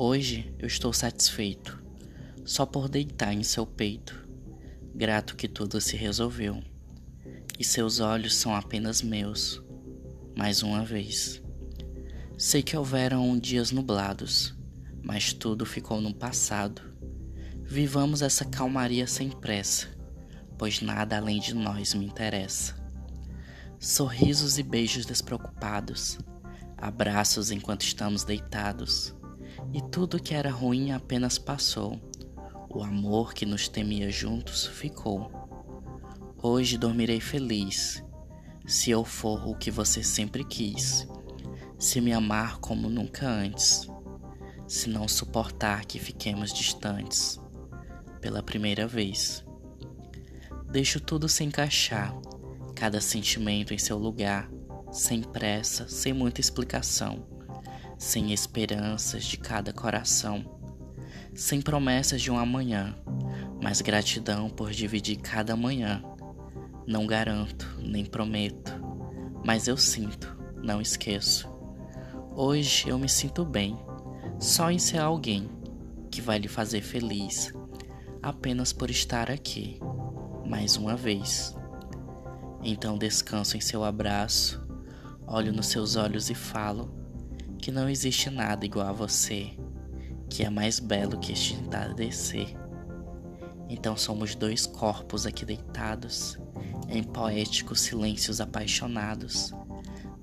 Hoje eu estou satisfeito, só por deitar em seu peito, grato que tudo se resolveu, e seus olhos são apenas meus, mais uma vez. Sei que houveram dias nublados, mas tudo ficou no passado. Vivamos essa calmaria sem pressa, pois nada além de nós me interessa. Sorrisos e beijos despreocupados, abraços enquanto estamos deitados, e tudo que era ruim apenas passou. O amor que nos temia juntos ficou. Hoje dormirei feliz, se eu for o que você sempre quis, se me amar como nunca antes, se não suportar que fiquemos distantes pela primeira vez. Deixo tudo se encaixar cada sentimento em seu lugar, sem pressa, sem muita explicação, sem esperanças de cada coração, sem promessas de um amanhã, mas gratidão por dividir cada manhã. Não garanto, nem prometo, mas eu sinto, não esqueço. Hoje eu me sinto bem, só em ser alguém que vai lhe fazer feliz, apenas por estar aqui, mais uma vez. Então descanso em seu abraço, olho nos seus olhos e falo que não existe nada igual a você, que é mais belo que este entardecer. Então somos dois corpos aqui deitados, em poéticos silêncios apaixonados,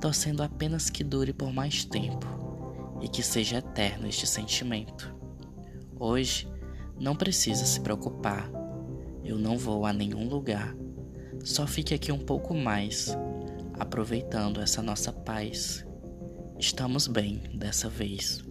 torcendo apenas que dure por mais tempo e que seja eterno este sentimento. Hoje não precisa se preocupar, eu não vou a nenhum lugar só fique aqui um pouco mais, aproveitando essa nossa paz. Estamos bem dessa vez.